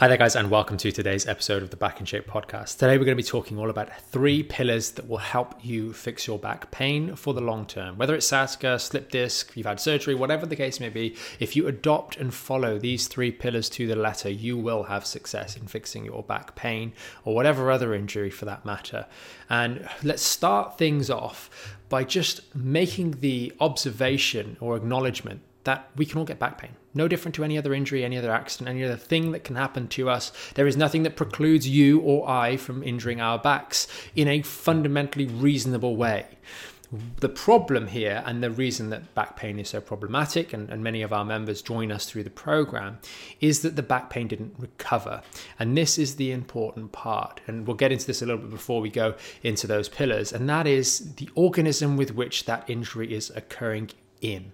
Hi there, guys, and welcome to today's episode of the Back in Shape podcast. Today, we're going to be talking all about three pillars that will help you fix your back pain for the long term. Whether it's sciatica, slip disc, you've had surgery, whatever the case may be, if you adopt and follow these three pillars to the letter, you will have success in fixing your back pain or whatever other injury for that matter. And let's start things off by just making the observation or acknowledgement that we can all get back pain. No different to any other injury, any other accident, any other thing that can happen to us. There is nothing that precludes you or I from injuring our backs in a fundamentally reasonable way. The problem here, and the reason that back pain is so problematic, and, and, many of our members join us through the program, is that the back pain didn't recover. And this is the important part. And we'll get into this a little bit before we go into those pillars. And that is the organism with which that injury is occurring in.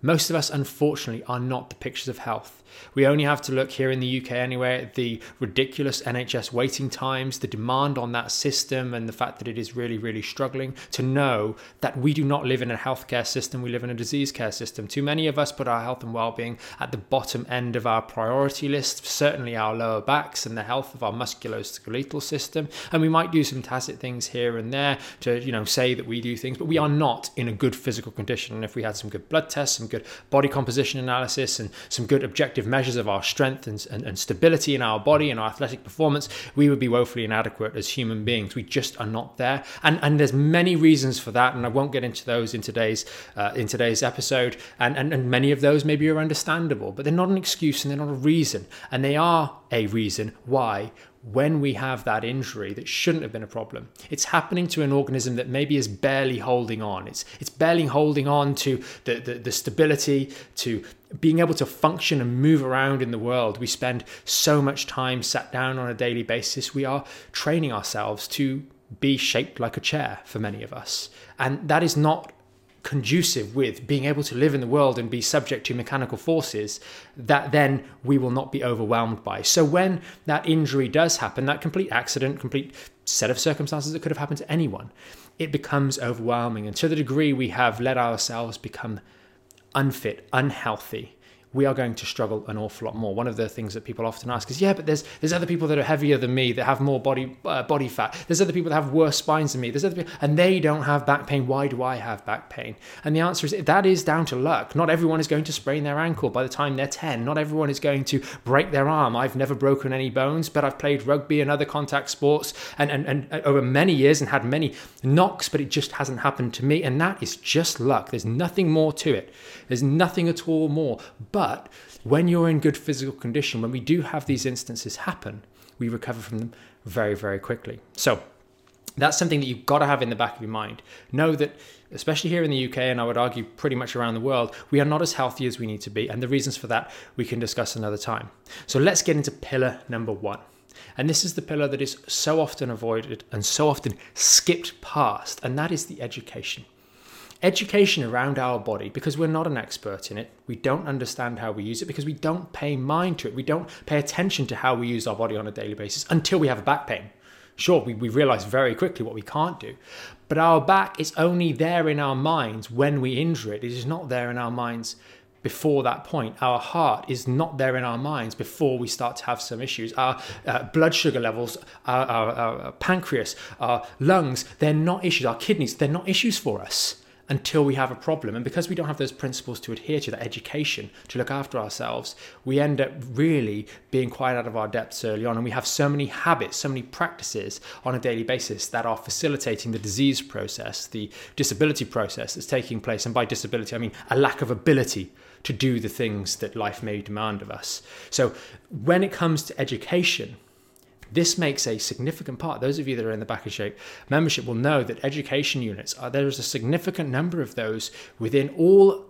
Most of us, unfortunately, are not the pictures of health. We only have to look here in the UK anyway at the ridiculous NHS waiting times, the demand on that system, and the fact that it is really, really struggling to know that we do not live in a healthcare system, we live in a disease care system. Too many of us put our health and well being at the bottom end of our priority list, certainly our lower backs and the health of our musculoskeletal system. And we might do some tacit things here and there to, you know, say that we do things, but we are not in a good physical condition. And if we had some good blood tests, some good body composition analysis, and some good objective measures of our strength and, and, and, stability in our body and our athletic performance, we would be woefully inadequate as human beings. We just are not there, and and there's many reasons for that, and I won't get into those in today's uh, in today's episode. And, and and many of those maybe are understandable, but they're not an excuse and they're not a reason, and they are a reason why when we have that injury that shouldn't have been a problem. It's happening to an organism that maybe is barely holding on. It's it's barely holding on to the, the, the, stability, to being able to function and move around in the world. We spend so much time sat down on a daily basis. We are training ourselves to be shaped like a chair for many of us. And that is not conducive with being able to live in the world and be subject to mechanical forces that then we will not be overwhelmed by. So when that injury does happen, that complete accident, complete set of circumstances that could have happened to anyone, it becomes overwhelming. And to the degree we have let ourselves become unfit, unhealthy, we are going to struggle an awful lot more. One of the things that people often ask is, yeah, but there's there's other people that are heavier than me that have more body uh, body fat. There's other people that have worse spines than me. There's other people, and they don't have back pain. Why do I have back pain? And the answer is that is down to luck. Not everyone is going to sprain their ankle by the time they're 10. Not everyone is going to break their arm. I've never broken any bones, but I've played rugby and other contact sports and, and, and uh, over many years and had many knocks, but it just hasn't happened to me. And that is just luck. There's nothing more to it. There's nothing at all more. But when you're in good physical condition, when we do have these instances happen, we recover from them very, very quickly. So that's something that you've got to have in the back of your mind. Know that, especially here in the UK, and I would argue pretty much around the world, we are not as healthy as we need to be. And the reasons for that we can discuss another time. So let's get into pillar number one. And this is the pillar that is so often avoided and so often skipped past, and that is the education education around our body because we're not an expert in it. We don't understand how we use it because we don't pay mind to it. We don't pay attention to how we use our body on a daily basis until we have a back pain. Sure, we, we realize very quickly what we can't do, but our back is only there in our minds when we injure it. It is not there in our minds before that point. Our heart is not there in our minds before we start to have some issues. Our uh, blood sugar levels, our, our, our pancreas, our lungs, they're not issues. Our kidneys, they're not issues for us until we have a problem. And because we don't have those principles to adhere to, that education to look after ourselves, we end up really being quite out of our depths early on. And we have so many habits, so many practices on a daily basis that are facilitating the disease process, the disability process that's taking place. And by disability, I mean a lack of ability to do the things that life may demand of us. So when it comes to education, this makes a significant part. Those of you that are in the Back in Shape membership will know that education units are there is a significant number of those within all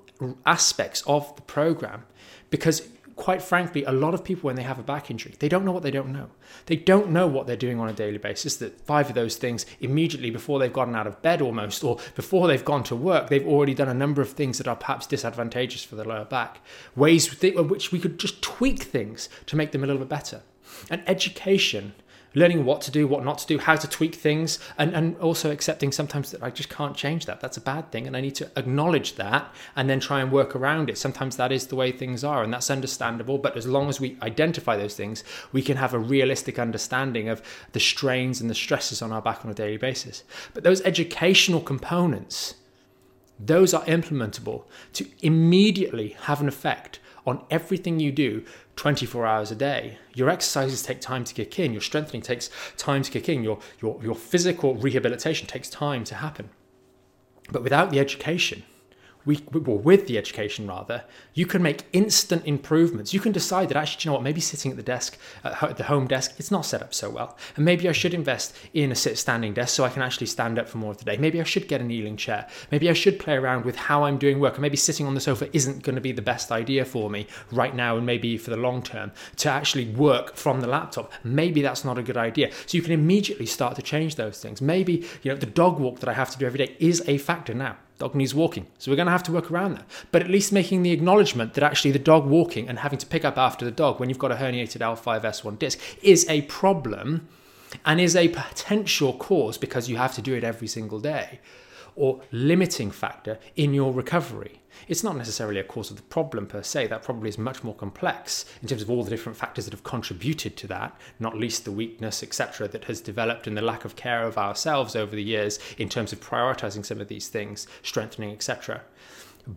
aspects of the program because quite frankly, a lot of people, when they have a back injury, they don't know what they don't know. They don't know what they're doing on a daily basis. That five of those things immediately before they've gotten out of bed almost, or before they've gone to work, they've already done a number of things that are perhaps disadvantageous for the lower back. Ways in which we could just tweak things to make them a little bit better. And education learning what to do, what not to do, how to tweak things, and, and also accepting sometimes that I just can't change that. That's a bad thing. And I need to acknowledge that and then try and work around it. Sometimes that is the way things are, and that's understandable. But as long as we identify those things, we can have a realistic understanding of the strains and the stresses on our back on a daily basis. But those educational components, those are implementable to immediately have an effect on everything you do 24 hours a day. Your exercises take time to kick in, your strengthening takes time to kick in, your, your, your physical rehabilitation takes time to happen. But without the education, we, well, with the education rather, you can make instant improvements. You can decide that actually, you know what, maybe sitting at the desk, at the home desk, it's not set up so well. And maybe I should invest in a sit standing desk so I can actually stand up for more of the day. Maybe I should get a kneeling chair. Maybe I should play around with how I'm doing work. And maybe sitting on the sofa isn't going to be the best idea for me right now and maybe for the long term to actually work from the laptop. Maybe that's not a good idea. So you can immediately start to change those things. Maybe, you know, the dog walk that I have to do every day is a factor now dog needs walking. So we're going to have to work around that. But at least making the acknowledgement that actually the dog walking and having to pick up after the dog when you've got a herniated L5S1 disc is a problem and is a potential cause because you have to do it every single day or limiting factor in your recovery. It's not necessarily a cause of the problem per se, that probably is much more complex in terms of all the different factors that have contributed to that, not least the weakness, etc., that has developed and the lack of care of ourselves over the years in terms of prioritizing some of these things, strengthening, etc.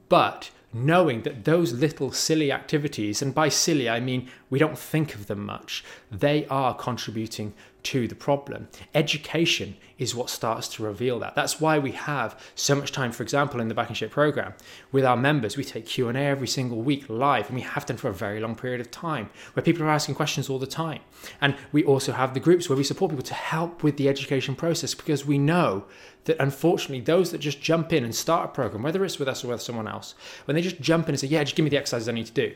But knowing that those little silly activities, and by silly I mean we don't think of them much, they are contributing to the problem. Education is what starts to reveal that. That's why we have so much time, for example, in the Back in Shape program with our members. We take Q&A every single week live, and we have done for a very long period of time, where people are asking questions all the time. And we also have the groups where we support people to help with the education process because we know that unfortunately those that just jump in and start a program, whether it's with us or with someone else, when they just jump in and say, yeah, just give me the exercises I need to do,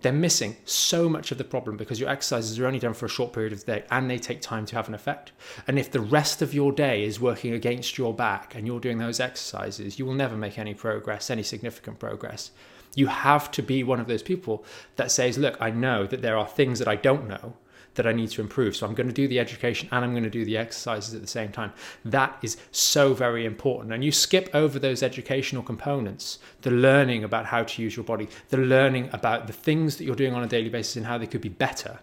they're missing so much of the problem because your exercises are only done for a short period of the day and they take time to have an effect. And if the rest of your day is working against your back and you're doing those exercises, you will never make any progress, any significant progress. You have to be one of those people that says, Look, I know that there are things that I don't know that I need to improve. So I'm going to do the education and I'm going to do the exercises at the same time. That is so very important. And you skip over those educational components, the learning about how to use your body, the learning about the things that you're doing on a daily basis and how they could be better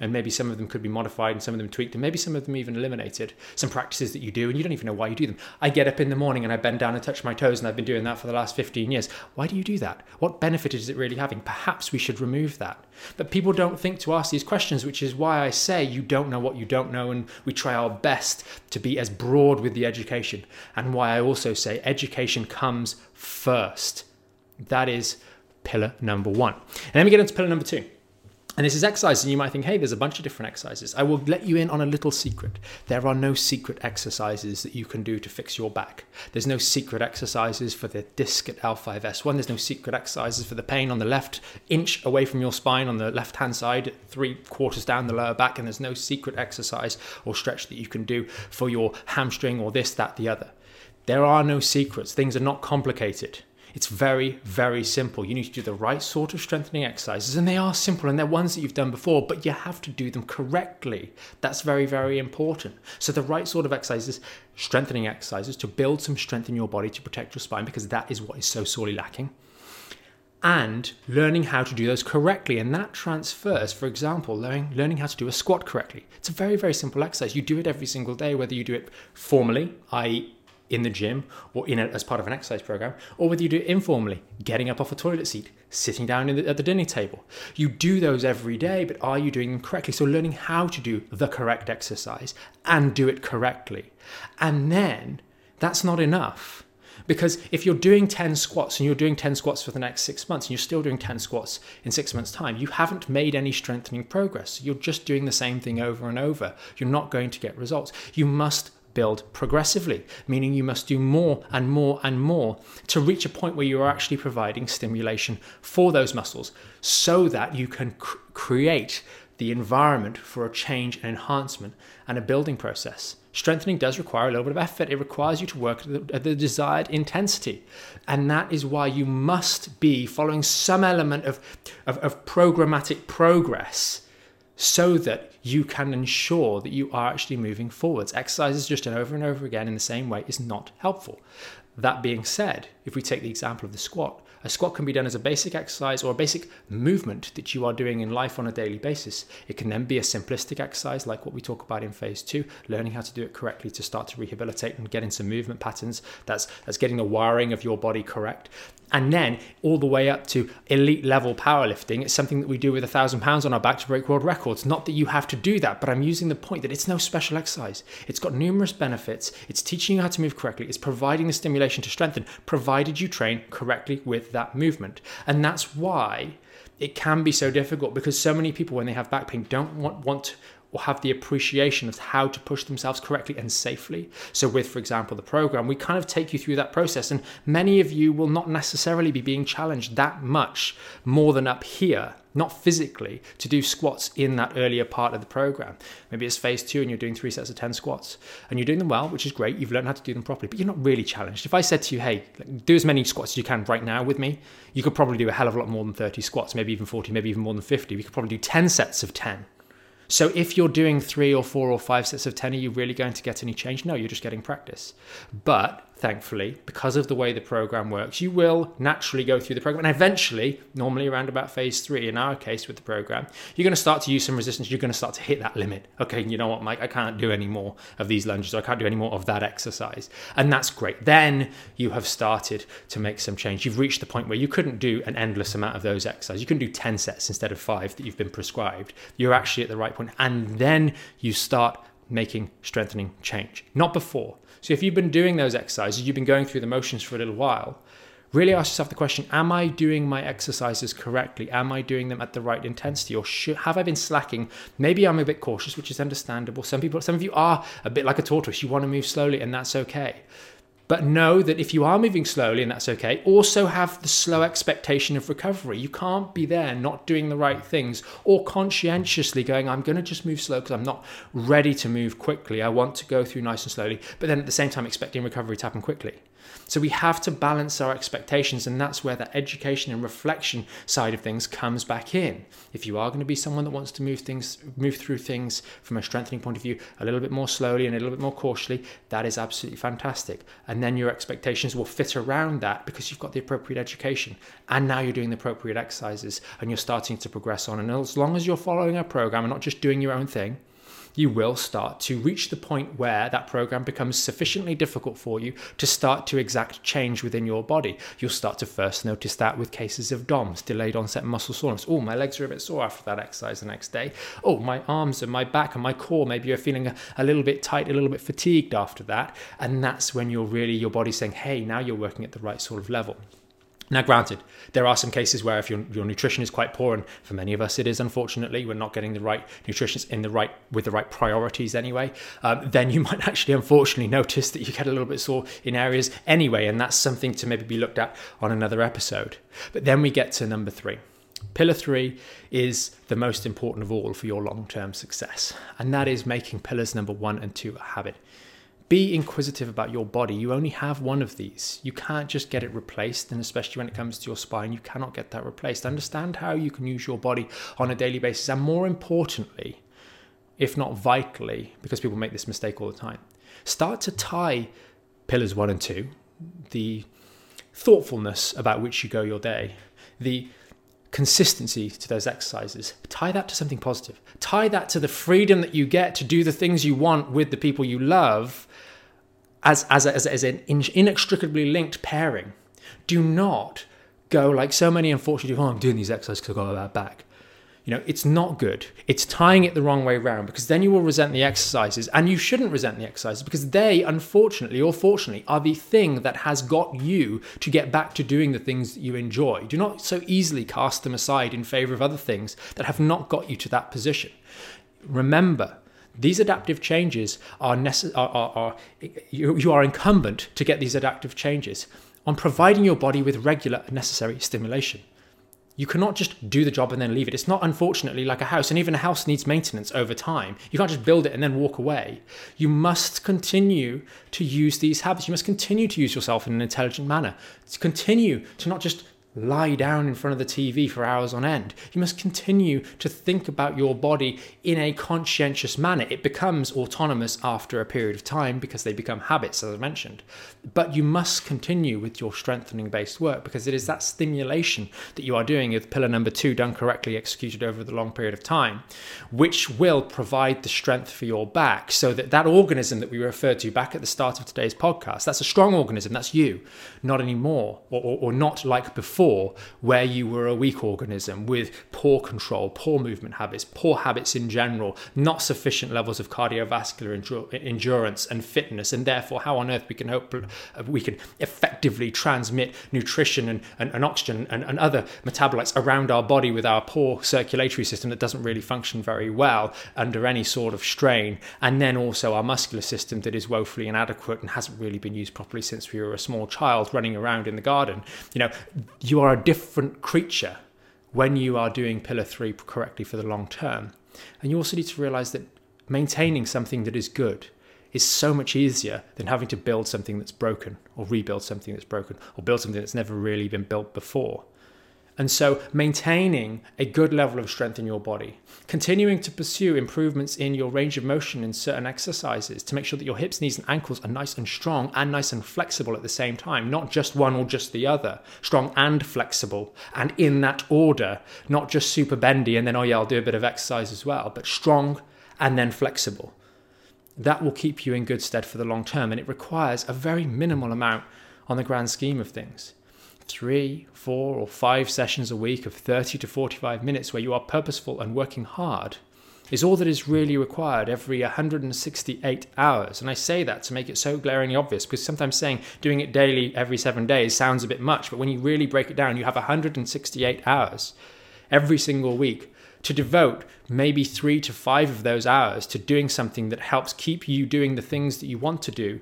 and maybe some of them could be modified and some of them tweaked and maybe some of them even eliminated some practices that you do and you don't even know why you do them. I get up in the morning and i bend down and touch my toes and i've been doing that for the last 15 years. Why do you do that? What benefit is it really having? Perhaps we should remove that. But people don't think to ask these questions which is why i say you don't know what you don't know and we try our best to be as broad with the education. And why i also say education comes first. That is pillar number one. And then we get into pillar number two and this is exercise, and you might think, hey, there's a bunch of different exercises. I will let you in on a little secret. There are no secret exercises that you can do to fix your back. There's no secret exercises for the disc at L5S1. There's no secret exercises for the pain on the left inch away from your spine on the left hand side, three quarters down the lower back. And there's no secret exercise or stretch that you can do for your hamstring or this, that, the other. There are no secrets. Things are not complicated. It's very, very simple. You need to do the right sort of strengthening exercises, and they are simple and they're ones that you've done before, but you have to do them correctly. That's very, very important. So, the right sort of exercises, strengthening exercises to build some strength in your body to protect your spine, because that is what is so sorely lacking. And learning how to do those correctly. And that transfers, for example, learning, learning how to do a squat correctly. It's a very, very simple exercise. You do it every single day, whether you do it formally, i.e., in the gym or in as part of an exercise program, or whether you do it informally, getting up off a toilet seat, sitting down the, at the dinner table. You do those every day, but are you doing them correctly? So, learning how to do the correct exercise and do it correctly. And then that's not enough. Because if you're doing 10 squats and you're doing 10 squats for the next six months and you're still doing 10 squats in six months' time, you haven't made any strengthening progress. You're just doing the same thing over and over. You're not going to get results. You must build progressively, meaning you must do more and more and more to reach a point where you are actually providing stimulation for those muscles so that you can cr- create the environment for a change and enhancement and a building process. Strengthening does require a little bit of effort. It requires you to work at the, at the, desired intensity. And that is why you must be following some element of, of, of programmatic progress so that you can ensure that you are actually moving forwards. Exercises just done over and over again in the same way is not helpful. That being said, if we take the example of the squat, a squat can be done as a basic exercise or a basic movement that you are doing in life on a daily basis. It can then be a simplistic exercise like what we talk about in phase two, learning how to do it correctly to start to rehabilitate and get into movement patterns. That's that's getting the wiring of your body correct. And then all the way up to elite level powerlifting. It's something that we do with a thousand pounds on our back to break world records. Not that you have to do that, but I'm using the point that it's no special exercise. It's got numerous benefits. It's teaching you how to move correctly. It's providing the stimulation to strengthen, provided you train correctly with that movement. And that's why it can be so difficult because so many people, when they have back pain, don't want, want or have the appreciation of how to push themselves correctly and safely. So, with, for example, the program, we kind of take you through that process, and many of you will not necessarily be being challenged that much more than up here, not physically, to do squats in that earlier part of the program. Maybe it's phase two and you're doing three sets of 10 squats, and you're doing them well, which is great. You've learned how to do them properly, but you're not really challenged. If I said to you, hey, do as many squats as you can right now with me, you could probably do a hell of a lot more than 30 squats, maybe even 40, maybe even more than 50. We could probably do 10 sets of 10 so if you're doing three or four or five sets of 10, are you really going to get any change? No, you're just getting practice. But thankfully, because of the way the program works, you will naturally go through the program. And eventually, normally around about phase three, in our case with the program, you're going to start to use some resistance. You're going to start to hit that limit. Okay, you know what, Mike, I can't do any more of these lunges. I can't do any more of that exercise. And that's great. Then you have started to make some change. You've reached the point where you couldn't do an endless amount of those exercises. You can do 10 sets instead of five that you've been prescribed. You're actually at the right point. And then you start making strengthening change, not before. So if you've been doing those exercises, you've been going through the motions for a little while, really ask yourself the question Am I doing my exercises correctly? Am I doing them at the right intensity? Or should, have I been slacking? Maybe I'm a bit cautious, which is understandable. Some people, some of you are a bit like a tortoise. You want to move slowly, and that's okay. But know that if you are moving slowly, and that's okay, also have the slow expectation of recovery. You can't be there not doing the right things or conscientiously going, I'm going to just move slow because I'm not ready to move quickly. I want to go through nice and slowly, but then at the same time expecting recovery to happen quickly. So we have to balance our expectations, and that's where the education and reflection side of things comes back in. If you are going to be someone that wants to move things, move through things from a strengthening point of view, a little bit more slowly and a little bit more cautiously, that is absolutely fantastic. And then your expectations will fit around that because you've got the appropriate education, and now you're doing the appropriate exercises, and you're starting to progress on. And as long as you're following a program and not just doing your own thing, you will start to reach the point where that program becomes sufficiently difficult for you to start to exact change within your body. You'll start to first notice that with cases of DOMS, delayed onset muscle soreness. Oh, my legs are a bit sore after that exercise the next day. Oh, my arms and my back and my core, maybe you're feeling a, a little bit tight, a little bit fatigued after that. And that's when you're really, your body's saying, hey, now you're working at the right sort of level. Now, granted, there are some cases where if your, your nutrition is quite poor, and for many of us it is, unfortunately, we're not getting the right nutrition in the right with the right priorities anyway. Um, then you might actually, unfortunately, notice that you get a little bit sore in areas anyway, and that's something to maybe be looked at on another episode. But then we get to number three. Pillar three is the most important of all for your long term success, and that is making pillars number one and two a habit. Be inquisitive about your body. You only have one of these. You can't just get it replaced. And especially when it comes to your spine, you cannot get that replaced. Understand how you can use your body on a daily basis. And more importantly, if not vitally, because people make this mistake all the time, start to tie pillars one and two, the thoughtfulness about which you go your day, the consistency to those exercises. Tie that to something positive. Tie that to the freedom that you get to do the things you want with the people you love as, as, a, as, a, as an inextricably linked pairing. Do not go like so many unfortunately, oh, I'm doing these exercises because I've got bad back. You know, it's not good. It's tying it the wrong way around because then you will resent the exercises and you shouldn't resent the exercises because they, unfortunately or fortunately, are the thing that has got you to get back to doing the things that you enjoy. Do not so easily cast them aside in favor of other things that have not got you to that position. Remember, these adaptive changes are, necess- are, are, are you, you are incumbent to get these adaptive changes on providing your body with regular necessary stimulation. You cannot just do the job and then leave it. It's not, unfortunately, like a house, and even a house needs maintenance over time. You can't just build it and then walk away. You must continue to use these habits. You must continue to use yourself in an intelligent manner. To continue to not just lie down in front of the TV for hours on end. You must continue to think about your body in a conscientious manner. It becomes autonomous after a period of time because they become habits, as I mentioned. But you must continue with your strengthening based work because it is that stimulation that you are doing with pillar number two done correctly, executed over the long period of time, which will provide the strength for your back so that that organism that we referred to back at the start of today's podcast, that's a strong organism, that's you, not anymore, or, or, or not like before, where you were a weak organism with poor control, poor movement habits, poor habits in general, not sufficient levels of cardiovascular endurance and fitness, and therefore how on earth we can hope uh, we can effectively transmit nutrition and, and, and oxygen and, and other metabolites around our body with our poor circulatory system that doesn't really function very well under any sort of strain, and then also our muscular system that is woefully inadequate and hasn't really been used properly since we were a small child running around in the garden. You know, you are a different creature when you are doing pillar three correctly for the long term. And you also need to realize that maintaining something that is good is so much easier than having to build something that's broken or rebuild something that's broken or build something that's never really been built before. And so, maintaining a good level of strength in your body, continuing to pursue improvements in your range of motion in certain exercises to make sure that your hips, knees, and ankles are nice and strong and nice and flexible at the same time, not just one or just the other, strong and flexible, and in that order, not just super bendy and then, oh yeah, I'll do a bit of exercise as well, but strong and then flexible. That will keep you in good stead for the long term, and it requires a very minimal amount on the grand scheme of things three, four, or five sessions a week of 30 to 45 minutes where you are purposeful and working hard is all that is really required every 168 hours. And I say that to make it so glaringly obvious because sometimes saying doing it daily every seven days sounds a bit much, but when you really break it down, you have 168 hours every single week to devote maybe three to five of those hours to doing something that helps keep you doing the things that you want to do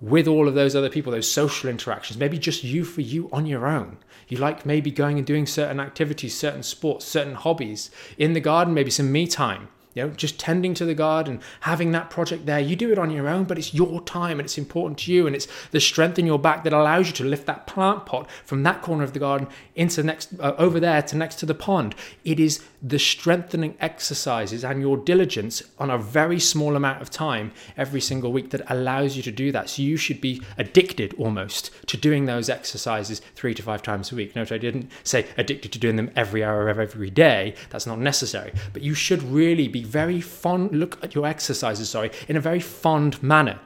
with all of those other people, those social interactions, maybe just you for you on your own. You like maybe going and doing certain activities, certain sports, certain hobbies. In the garden, maybe some me time you know just tending to the garden having that project there. You do it on your own but it's your time and it's important to you and it's the strength in your back that allows you to lift that plant pot from that corner of the garden into next uh, over there to next to the pond. It is the strengthening exercises and your diligence on a very small amount of time every single week that allows you to do that. So you should be addicted almost to doing those exercises 3 to 5 times a week. Note i didn't say addicted to doing them every hour of every day. That's not necessary. But you should really be very fond, look at your exercises, sorry, in a very fond manner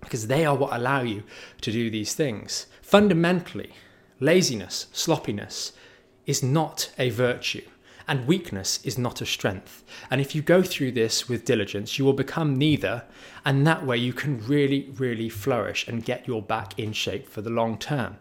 because they are what allow you to do these things. Fundamentally, laziness, sloppiness is not a virtue. And weakness is not a strength. And if you go through this with diligence, you will become neither. And that way you can really, really flourish and get your back in shape for the long term.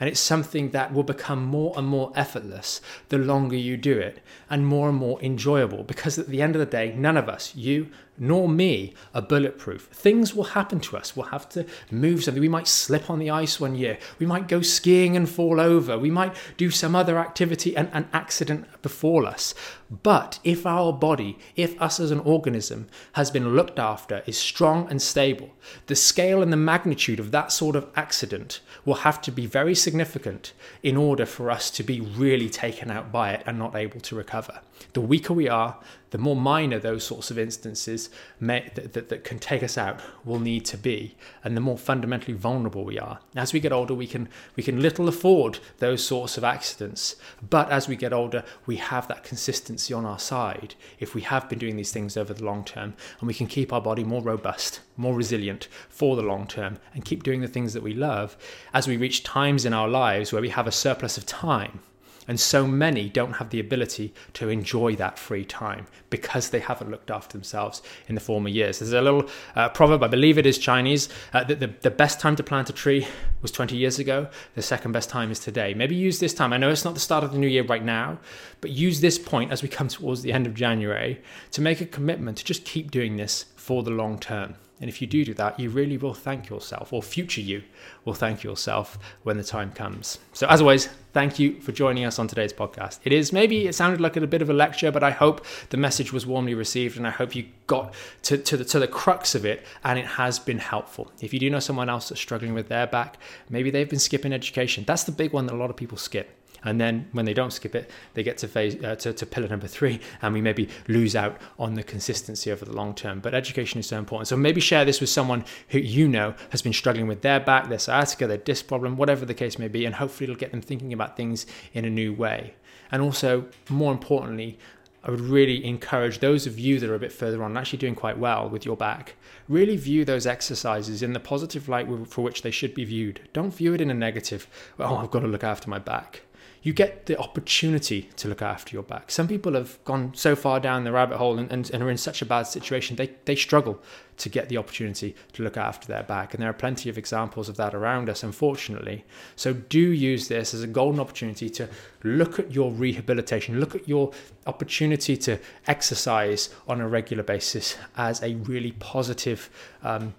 And it's something that will become more and more effortless the longer you do it and more and more enjoyable because at the end of the day, none of us, you nor me are bulletproof. Things will happen to us. We'll have to move something. We might slip on the ice one year. We might go skiing and fall over. We might do some other activity and an accident befall us. But if our body, if us as an organism has been looked after, is strong and stable, the scale and the magnitude of that sort of accident will have to be very significant in order for us to be really taken out by it and not able to recover. The weaker we are, the more minor those sorts of instances may, that, that, that, can take us out will need to be, and the more fundamentally vulnerable we are. As we get older, we can we can little afford those sorts of accidents, but as we get older, we have that consistency on our side. If we have been doing these things over the long term, and we can keep our body more robust, more resilient for the long term, and keep doing the things that we love, as we reach times in our lives where we have a surplus of time and so many don't have the ability to enjoy that free time because they haven't looked after themselves in the former years. There's a little uh, proverb, I believe it is Chinese, uh, that the, the best time to plant a tree was 20 years ago. The second best time is today. Maybe use this time. I know it's not the start of the new year right now, but use this point as we come towards the end of January to make a commitment to just keep doing this for the long term. And if you do do that, you really will thank yourself, or future you will thank yourself when the time comes. So, as always, thank you for joining us on today's podcast. It is maybe it sounded like a bit of a lecture, but I hope the message was warmly received, and I hope you got to, to, the, to the crux of it, and it has been helpful. If you do know someone else that's struggling with their back, maybe they've been skipping education. That's the big one that a lot of people skip And then when they don't skip it, they get to phase uh, to, to pillar number three, and we maybe lose out on the consistency over the long term. But education is so important. So maybe share this with someone who you know has been struggling with their back, their sciatica, their disc problem, whatever the case may be, and hopefully it'll get them thinking about things in a new way. And also, more importantly, I would really encourage those of you that are a bit further on, and actually doing quite well with your back, really view those exercises in the positive light for which they should be viewed. Don't view it in a negative, oh, I've got to look after my back you get the opportunity to look after your back. Some people have gone so far down the rabbit hole and, and, and, are in such a bad situation, they, they struggle to get the opportunity to look after their back. And there are plenty of examples of that around us, unfortunately. So do use this as a golden opportunity to look at your rehabilitation, look at your opportunity to exercise on a regular basis as a really positive, um,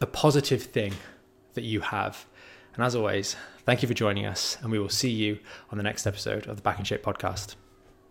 a positive thing that you have. And as always, thank you for joining us, and we will see you on the next episode of the Back in Shape podcast.